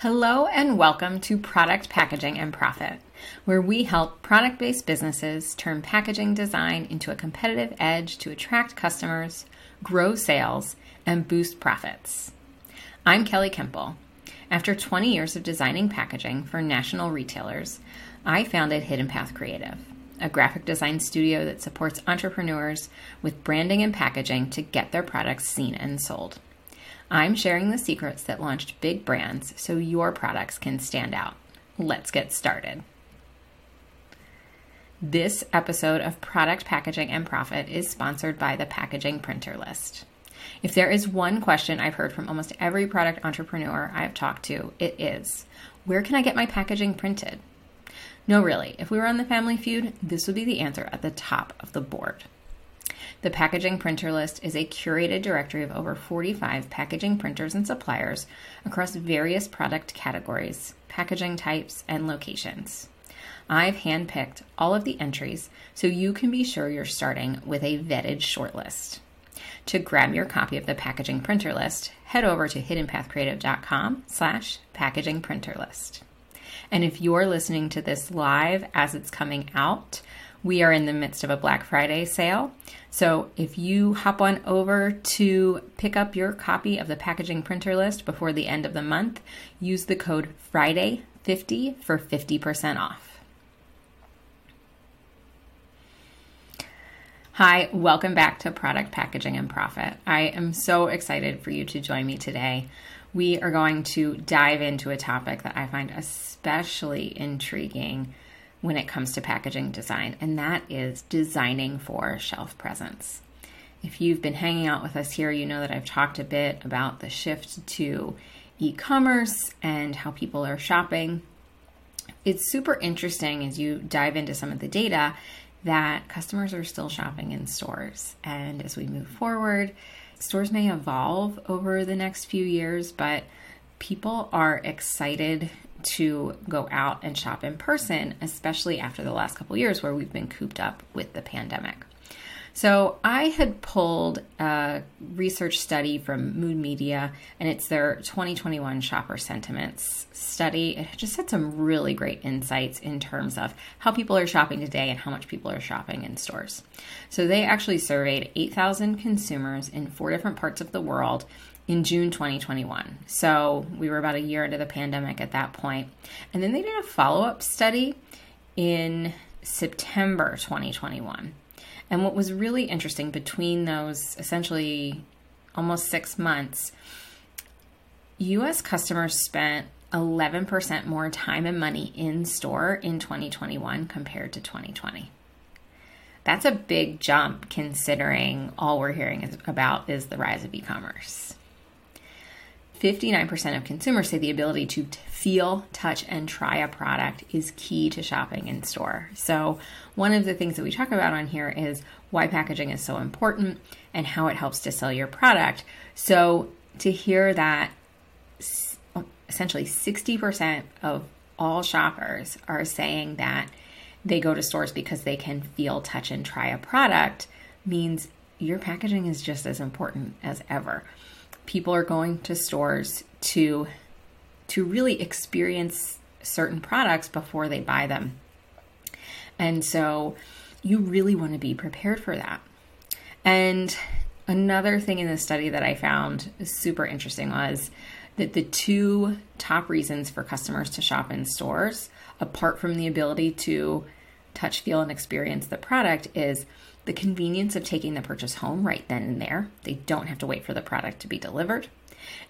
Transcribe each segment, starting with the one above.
Hello and welcome to Product Packaging and Profit, where we help product based businesses turn packaging design into a competitive edge to attract customers, grow sales, and boost profits. I'm Kelley Kempel. After 20 years of designing packaging for national retailers, I founded Hidden Path Creative, a graphic design studio that supports entrepreneurs with branding and packaging to get their products seen and sold. I'm sharing the secrets that launched big brands so your products can stand out. Let's get started. This episode of Product Packaging and Profit is sponsored by the Packaging Printer List. If there is one question I've heard from almost every product entrepreneur I've talked to, it is where can I get my packaging printed? No, really, if we were on the Family Feud, this would be the answer at the top of the board. The Packaging Printer List is a curated directory of over 45 packaging printers and suppliers across various product categories, packaging types, and locations. I've handpicked all of the entries so you can be sure you're starting with a vetted shortlist. To grab your copy of the Packaging Printer List, head over to hiddenpathcreative.com slash packaging printer list. And if you're listening to this live as it's coming out, we are in the midst of a Black Friday sale. So if you hop on over to pick up your copy of the packaging printer list before the end of the month, use the code Friday50 for 50% off. Hi, welcome back to Product Packaging and Profit. I am so excited for you to join me today. We are going to dive into a topic that I find especially intriguing when it comes to packaging design, and that is designing for shelf presence. If you've been hanging out with us here, you know that I've talked a bit about the shift to e commerce and how people are shopping. It's super interesting as you dive into some of the data that customers are still shopping in stores. And as we move forward, stores may evolve over the next few years, but people are excited to go out and shop in person, especially after the last couple years where we've been cooped up with the pandemic. So I had pulled a research study from Mood Media, and it's their 2021 shopper sentiments study. It just had some really great insights in terms of how people are shopping today and how much people are shopping in stores. So they actually surveyed 8,000 consumers in four different parts of the world in June 2021. So we were about a year into the pandemic at that point. And then they did a follow up study in September 2021. And what was really interesting between those essentially almost six months, US customers spent 11% more time and money in store in 2021 compared to 2020. That's a big jump considering all we're hearing about is the rise of e commerce. 59% of consumers say the ability to feel, touch, and try a product is key to shopping in store. So, one of the things that we talk about on here is why packaging is so important and how it helps to sell your product. So, to hear that essentially 60% of all shoppers are saying that they go to stores because they can feel, touch, and try a product means your packaging is just as important as ever people are going to stores to to really experience certain products before they buy them. And so you really want to be prepared for that. And another thing in this study that I found super interesting was that the two top reasons for customers to shop in stores, apart from the ability to touch, feel, and experience the product, is the convenience of taking the purchase home right then and there. They don't have to wait for the product to be delivered,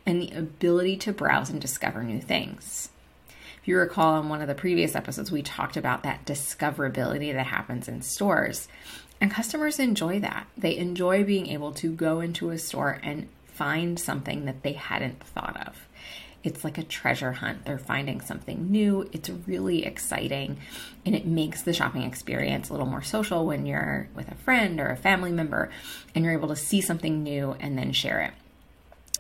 and the ability to browse and discover new things. If you recall in one of the previous episodes, we talked about that discoverability that happens in stores. And customers enjoy that. They enjoy being able to go into a store and find something that they hadn't thought of. It's like a treasure hunt. They're finding something new. It's really exciting and it makes the shopping experience a little more social when you're with a friend or a family member and you're able to see something new and then share it.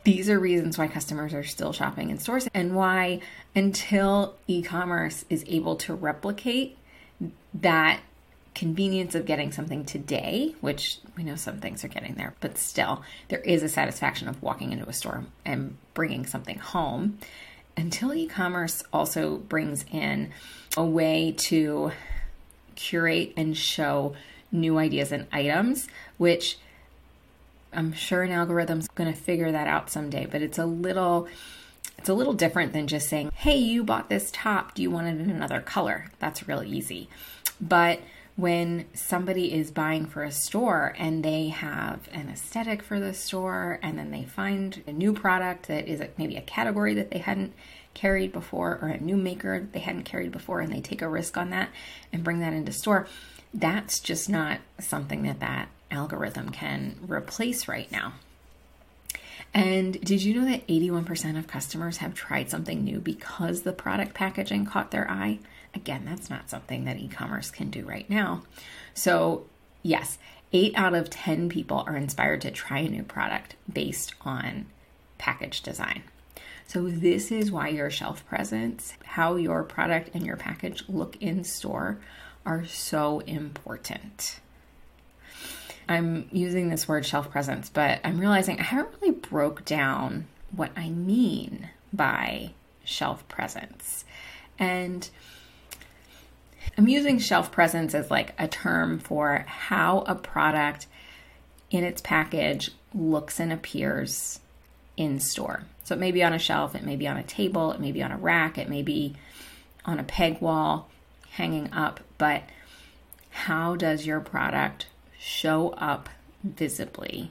These are reasons why customers are still shopping in stores and why, until e commerce is able to replicate that convenience of getting something today, which we know some things are getting there, but still, there is a satisfaction of walking into a store and bringing something home. until e commerce also brings in a way to curate and show new ideas and items, which I'm sure an algorithm's going to figure that out someday, but it's a little it's a little different than just saying, "Hey, you bought this top, do you want it in another color?" That's real easy. But when somebody is buying for a store and they have an aesthetic for the store and then they find a new product that is maybe a category that they hadn't carried before or a new maker that they hadn't carried before and they take a risk on that and bring that into store that's just not something that that algorithm can replace right now. And did you know that 81% of customers have tried something new because the product packaging caught their eye Again, that's not something that e commerce can do right now. So, yes, eight out of 10 people are inspired to try a new product based on package design. So, this is why your shelf presence, how your product and your package look in store, are so important. I'm using this word shelf presence, but I'm realizing I haven't really broke down what I mean by shelf presence. And I'm using shelf presence as like a term for how a product in its package looks and appears in store. So it may be on a shelf, it may be on a table, it may be on a rack, it may be on a peg wall hanging up, but how does your product show up visibly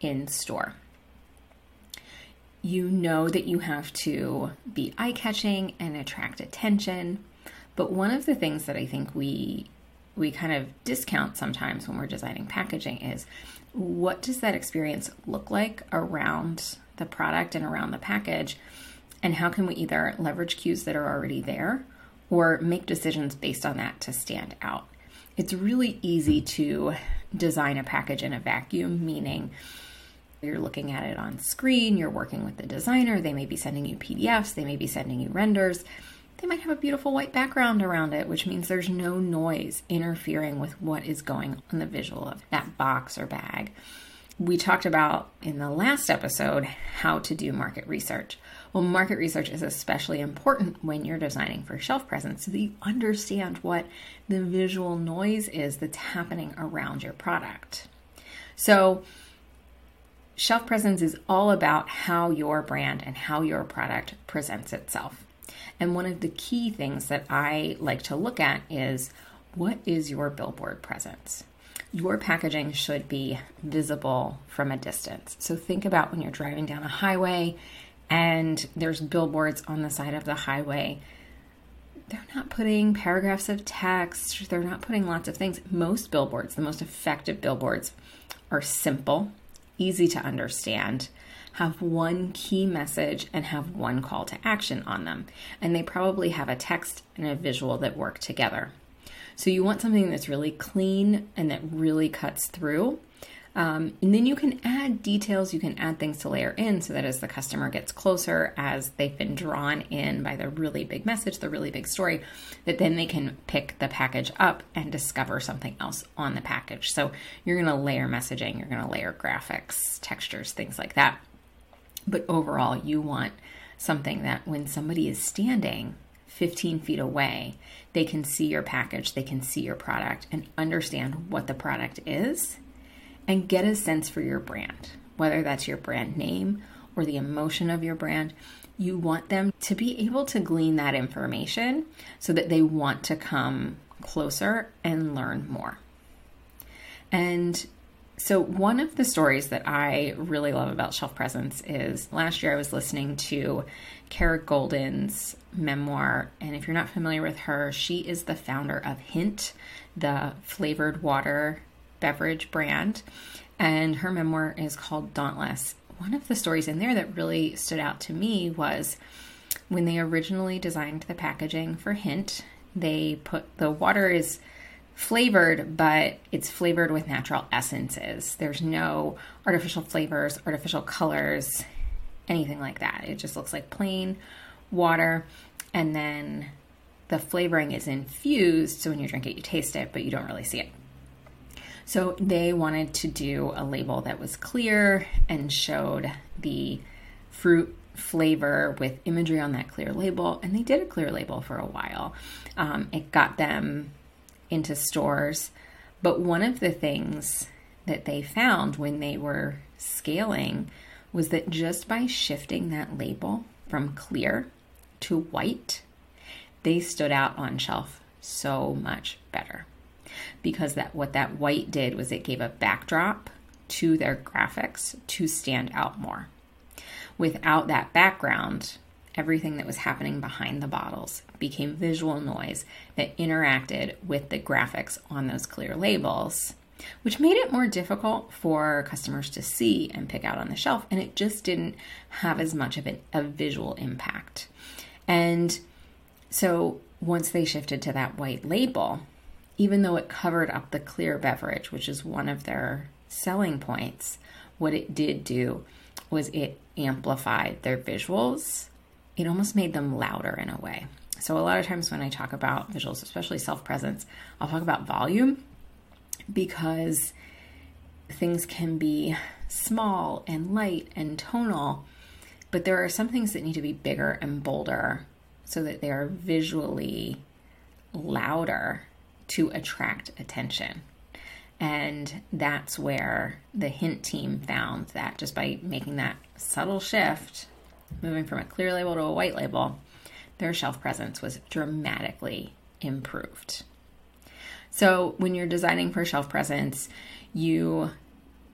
in store? You know that you have to be eye catching and attract attention. But one of the things that I think we we kind of discount sometimes when we're designing packaging is what does that experience look like around the product and around the package and how can we either leverage cues that are already there or make decisions based on that to stand out. It's really easy to design a package in a vacuum, meaning you're looking at it on screen, you're working with the designer, they may be sending you PDFs, they may be sending you renders, they might have a beautiful white background around it, which means there's no noise interfering with what is going on the visual of that box or bag. We talked about in the last episode how to do market research. Well, market research is especially important when you're designing for shelf presence so that you understand what the visual noise is that's happening around your product. So, shelf presence is all about how your brand and how your product presents itself. And one of the key things that I like to look at is what is your billboard presence? Your packaging should be visible from a distance. So think about when you're driving down a highway and there's billboards on the side of the highway. They're not putting paragraphs of text, they're not putting lots of things. Most billboards, the most effective billboards, are simple, easy to understand, have one key message and have one call to action on them. And they probably have a text and a visual that work together. So you want something that's really clean and that really cuts through. Um, and then you can add details, you can add things to layer in so that as the customer gets closer, as they've been drawn in by the really big message, the really big story, that then they can pick the package up and discover something else on the package. So you're going to layer messaging, you're going to layer graphics, textures, things like that. But overall, you want something that when somebody is standing 15 feet away, they can see your package, they can see your product, and understand what the product is and get a sense for your brand, whether that's your brand name or the emotion of your brand. You want them to be able to glean that information so that they want to come closer and learn more. And so, one of the stories that I really love about shelf presence is last year I was listening to Kara Goldin's memoir. And if you're not familiar with her, she is the founder of Hint, the flavored water beverage brand. And her memoir is called Dauntless. One of the stories in there that really stood out to me was when they originally designed the packaging for Hint, they put the water is flavored, but it's flavored with natural essences. There's no artificial flavors, artificial colors, anything like that. It just looks like plain water. And then the flavoring is infused. So when you drink it, you taste it, but you don't really see it. So they wanted to do a label that was clear and showed the fruit flavor with imagery on that clear label, and they did a clear label for a while. Um, it got them into stores. But one of the things that they found when they were scaling was that just by shifting that label from clear to white, they stood out on shelf so much better. Because that what that white did was it gave a backdrop to their graphics to stand out more. Without that background, everything that was happening behind the bottles became visual noise that interacted with the graphics on those clear labels, which made it more difficult for customers to see and pick out on the shelf. And it just didn't have as much of an, a visual impact. And so once they shifted to that white label, even though it covered up the clear beverage, which is one of their selling points, what it did do was it amplified their visuals. It almost made them louder in a way. So, a lot of times when I talk about visuals, especially shelf presence, I'll talk about volume because things can be small and light and tonal, but there are some things that need to be bigger and bolder so that they are visually louder to attract attention. And that's where the hint team found that just by making that subtle shift, moving from a clear label to a white label, their shelf presence was dramatically improved. So when you're designing for shelf presence, you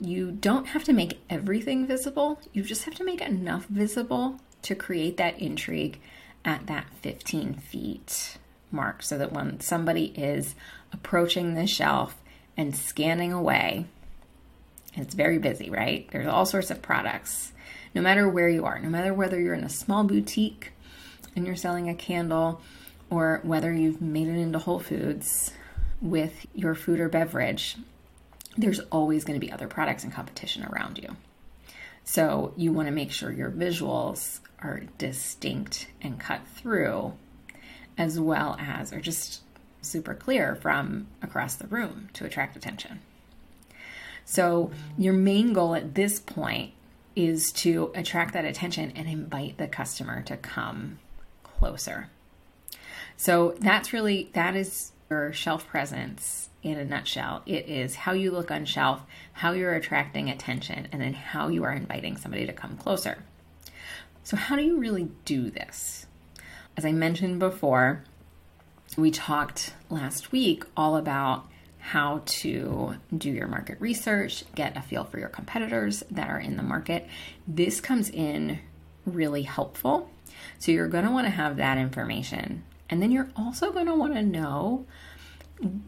you don't have to make everything visible. You just have to make enough visible to create that intrigue at that 15 feet mark so that when somebody is approaching the shelf and scanning away, it's very busy, right? There's all sorts of products. No matter where you are, no matter whether you're in a small boutique and you're selling a candle or whether you've made it into Whole Foods with your food or beverage, there's always going to be other products and competition around you. So you want to make sure your visuals are distinct and cut through, as well as are just super clear from across the room to attract attention. So, your main goal at this point is to attract that attention and invite the customer to come closer. So, that's really that is your shelf presence in a nutshell. It is how you look on shelf, how you're attracting attention, and then how you are inviting somebody to come closer. So, how do you really do this? As I mentioned before, we talked last week all about how to do your market research, get a feel for your competitors that are in the market. This comes in really helpful. So, you're going to want to have that information. And then you're also going to want to know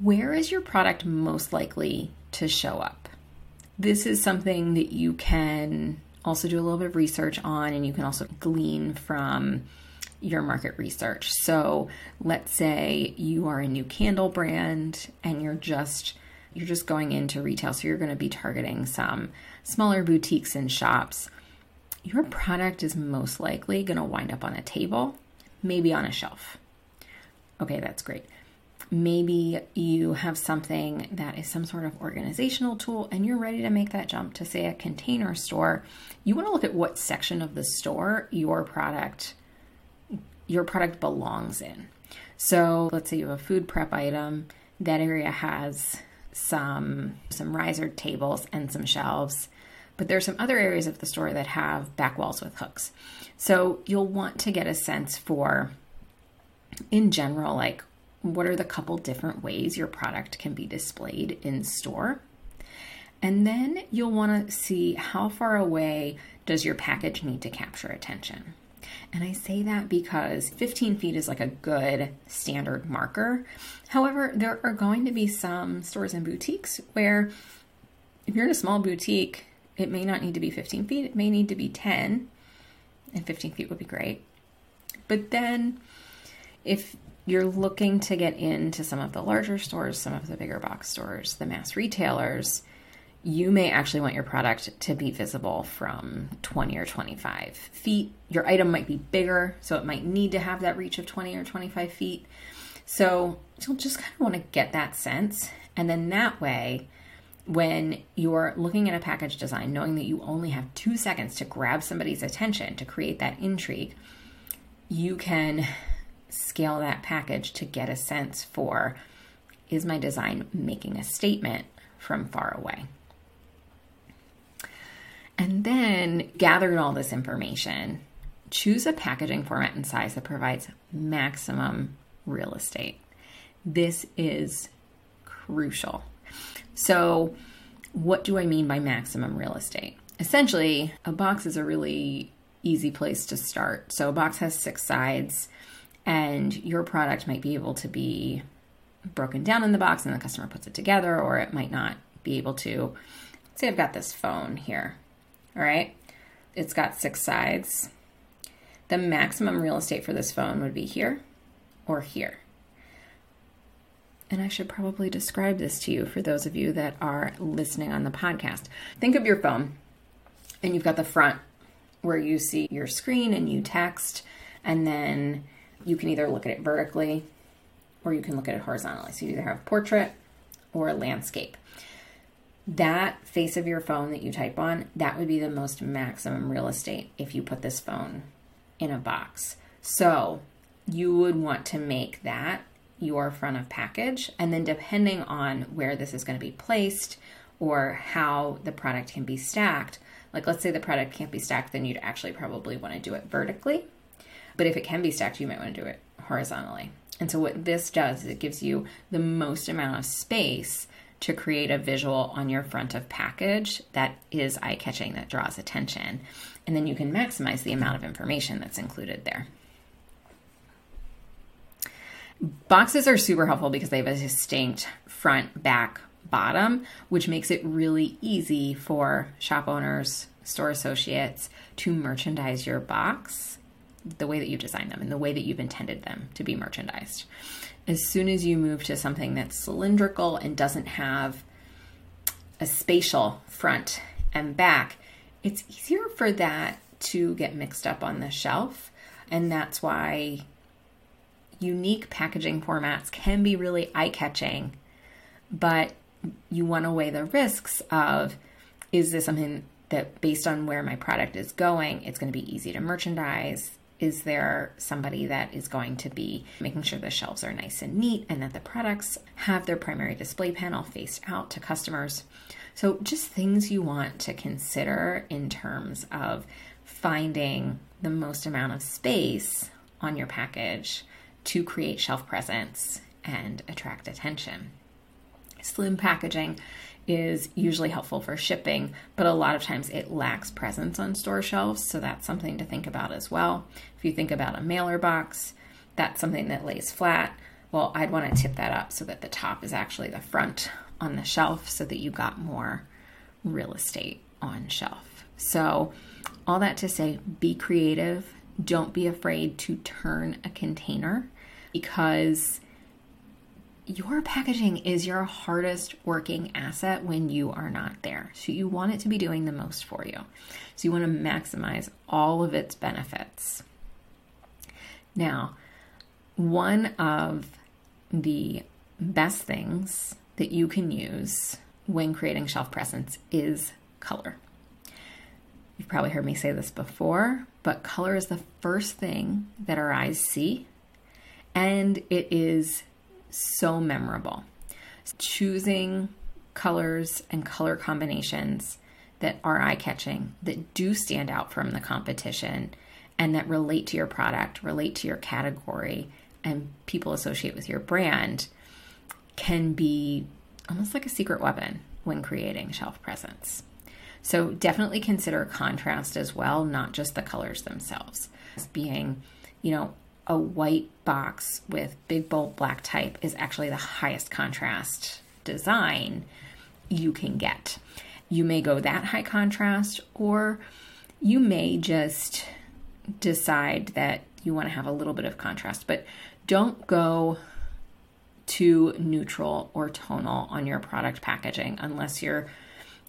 where is your product most likely to show up. This is something that you can also do a little bit of research on, and you can also glean from your market research. So, let's say you are a new candle brand and you're just you're just going into retail, so you're going to be targeting some smaller boutiques and shops. Your product is most likely going to wind up on a table, maybe on a shelf. Okay, that's great maybe you have something that is some sort of organizational tool and you're ready to make that jump to say a container store you want to look at what section of the store your product your product belongs in so let's say you have a food prep item that area has some some riser tables and some shelves but there's some other areas of the store that have back walls with hooks so you'll want to get a sense for in general like what are the couple different ways your product can be displayed in store. And then you'll want to see how far away does your package need to capture attention. And I say that because 15 feet is like a good standard marker. However, there are going to be some stores and boutiques where if you're in a small boutique, it may not need to be 15 feet, it may need to be 10, and 15 feet would be great. But then if you're looking to get into some of the larger stores, some of the bigger box stores, the mass retailers, you may actually want your product to be visible from 20 or 25 feet. Your item might be bigger, so it might need to have that reach of 20 or 25 feet. So you'll just kind of want to get that sense. And then that way, when you're looking at a package design, knowing that you only have two seconds to grab somebody's attention to create that intrigue, you can scale that package to get a sense for is my design making a statement from far away? And then gathering all this information, choose a packaging format and size that provides maximum real estate. This is crucial. So, what do I mean by maximum real estate? Essentially, a box is a really easy place to start. So, a box has six sides, and your product might be able to be broken down in the box and the customer puts it together, or it might not be able to. Say, I've got this phone here, all right? It's got six sides. The maximum real estate for this phone would be here or here. And I should probably describe this to you for those of you that are listening on the podcast. Think of your phone, and you've got the front where you see your screen and you text, and then you can either look at it vertically or you can look at it horizontally. So you either have portrait or landscape. That face of your phone that you type on, that would be the most maximum real estate if you put this phone in a box. So you would want to make that your front of package. And then, depending on where this is going to be placed or how the product can be stacked, like let's say the product can't be stacked, then you'd actually probably want to do it vertically. But if it can be stacked, you might want to do it horizontally. And so, what this does is it gives you the most amount of space to create a visual on your front of package that is eye catching, that draws attention. And then you can maximize the amount of information that's included there. Boxes are super helpful because they have a distinct front, back, bottom, which makes it really easy for shop owners, store associates to merchandise your box the way that you've designed them and the way that you've intended them to be merchandised. As soon as you move to something that's cylindrical and doesn't have a spatial front and back, it's easier for that to get mixed up on the shelf. And that's why unique packaging formats can be really eye catching, but you want to weigh the risks of is this something that based on where my product is going, it's going to be easy to merchandise? Is there somebody that is going to be making sure the shelves are nice and neat and that the products have their primary display panel faced out to customers? So, just things you want to consider in terms of finding the most amount of space on your package to create shelf presence and attract attention. Slim packaging is usually helpful for shipping, but a lot of times it lacks presence on store shelves, so that's something to think about as well. If you think about a mailer box, that's something that lays flat. Well, I'd want to tip that up so that the top is actually the front on the shelf so that you got more real estate on shelf. So, all that to say, be creative. Don't be afraid to turn a container because your packaging is your hardest working asset when you are not there. So you want it to be doing the most for you. So you want to maximize all of its benefits. Now, one of the best things that you can use when creating shelf presence is color. You've probably heard me say this before, but color is the first thing that our eyes see and it is so memorable. Choosing colors and color combinations that are eye catching, that do stand out from the competition, and that relate to your product, relate to your category, and people associate with your brand can be almost like a secret weapon when creating shelf presence. So definitely consider contrast as well, not just the colors themselves. Being, you know, a white box with big bold black type is actually the highest contrast design you can get. You may go that high contrast, or you may just decide that you want to have a little bit of contrast, but don't go too neutral or tonal on your product packaging unless you're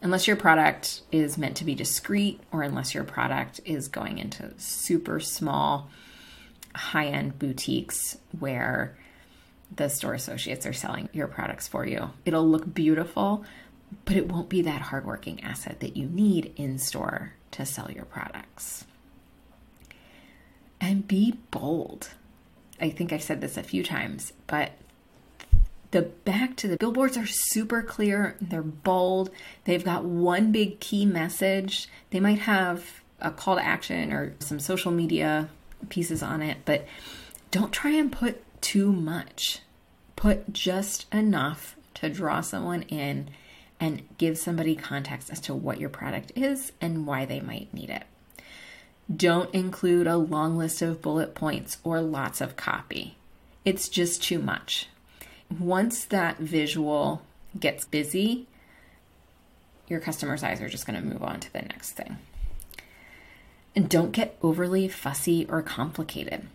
unless your product is meant to be discreet or unless your product is going into super small high end boutiques where the store associates are selling your products for you. It'll look beautiful, but it won't be that hardworking asset that you need in store to sell your products. And be bold. I think I've said this a few times, but the back to the billboards are super clear, they're bold, they've got one big key message. They might have a call to action or some social media pieces on it, but don't try and put too much. Put just enough to draw someone in and give somebody context as to what your product is and why they might need it. Don't include a long list of bullet points or lots of copy. It's just too much. Once that visual gets busy, your customer's eyes are just going to move on to the next thing. And don't get overly fussy or complicated.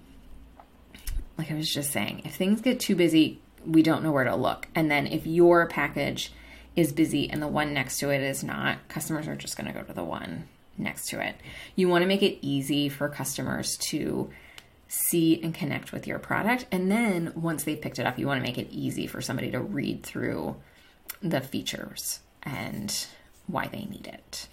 Like I was just saying, if things get too busy, we don't know where to look. And then if your package is busy and the one next to it is not, customers are just going to go to the one next to it. You want to make it easy for customers to see and connect with your product. And then once they've picked it up, you want to make it easy for somebody to read through the features and why they need it.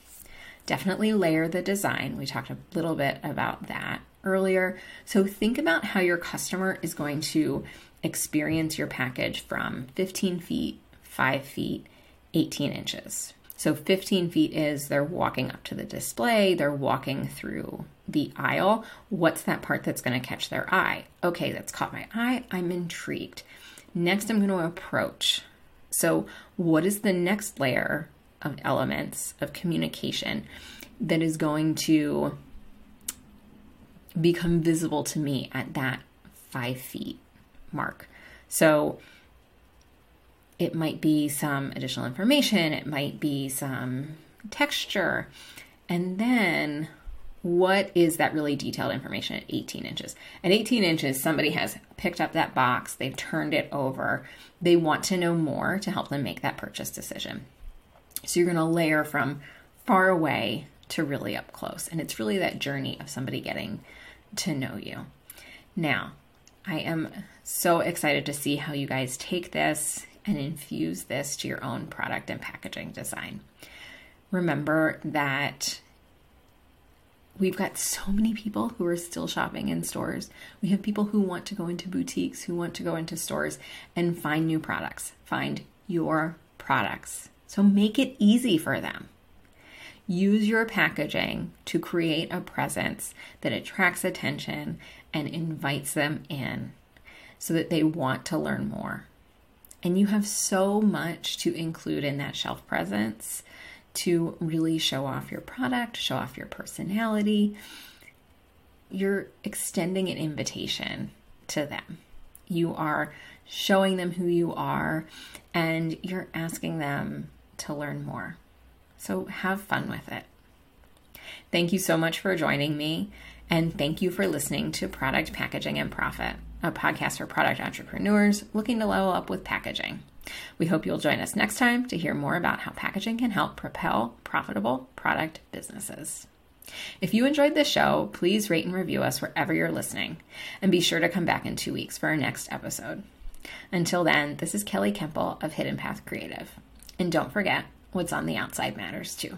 Definitely layer the design. We talked a little bit about that earlier. So think about how your customer is going to experience your package from 15 feet, 5 feet, 18 inches. So 15 feet is they're walking up to the display, they're walking through the aisle. What's that part that's going to catch their eye? Okay, that's caught my eye. I'm intrigued. Next, I'm going to approach. So, what is the next layer of elements of communication that is going to become visible to me at that five feet mark? So, it might be some additional information, it might be some texture. And then what is that really detailed information at 18 inches? At 18 inches, somebody has picked up that box, they've turned it over, they want to know more to help them make that purchase decision. So you're going to layer from far away to really up close. And it's really that journey of somebody getting to know you. Now, I am so excited to see how you guys take this and infuse this to your own product and packaging design. Remember that we've got so many people who are still shopping in stores. We have people who want to go into boutiques, who want to go into stores and find new products, find your products. So make it easy for them. Use your packaging to create a presence that attracts attention and invites them in so that they want to learn more. And you have so much to include in that shelf presence to really show off your product, show off your personality. You're extending an invitation to them. You are showing them who you are and you're asking them to learn more. So have fun with it. Thank you so much for joining me, and thank you for listening to Product Packaging and Profit a podcast for product entrepreneurs looking to level up with packaging. We hope you'll join us next time to hear more about how packaging can help propel profitable product businesses. If you enjoyed this show, please rate and review us wherever you're listening, and be sure to come back in two weeks for our next episode. Until then, this is Kelley Kempel of Hidden Path Creative. And don't forget, what's on the outside matters too.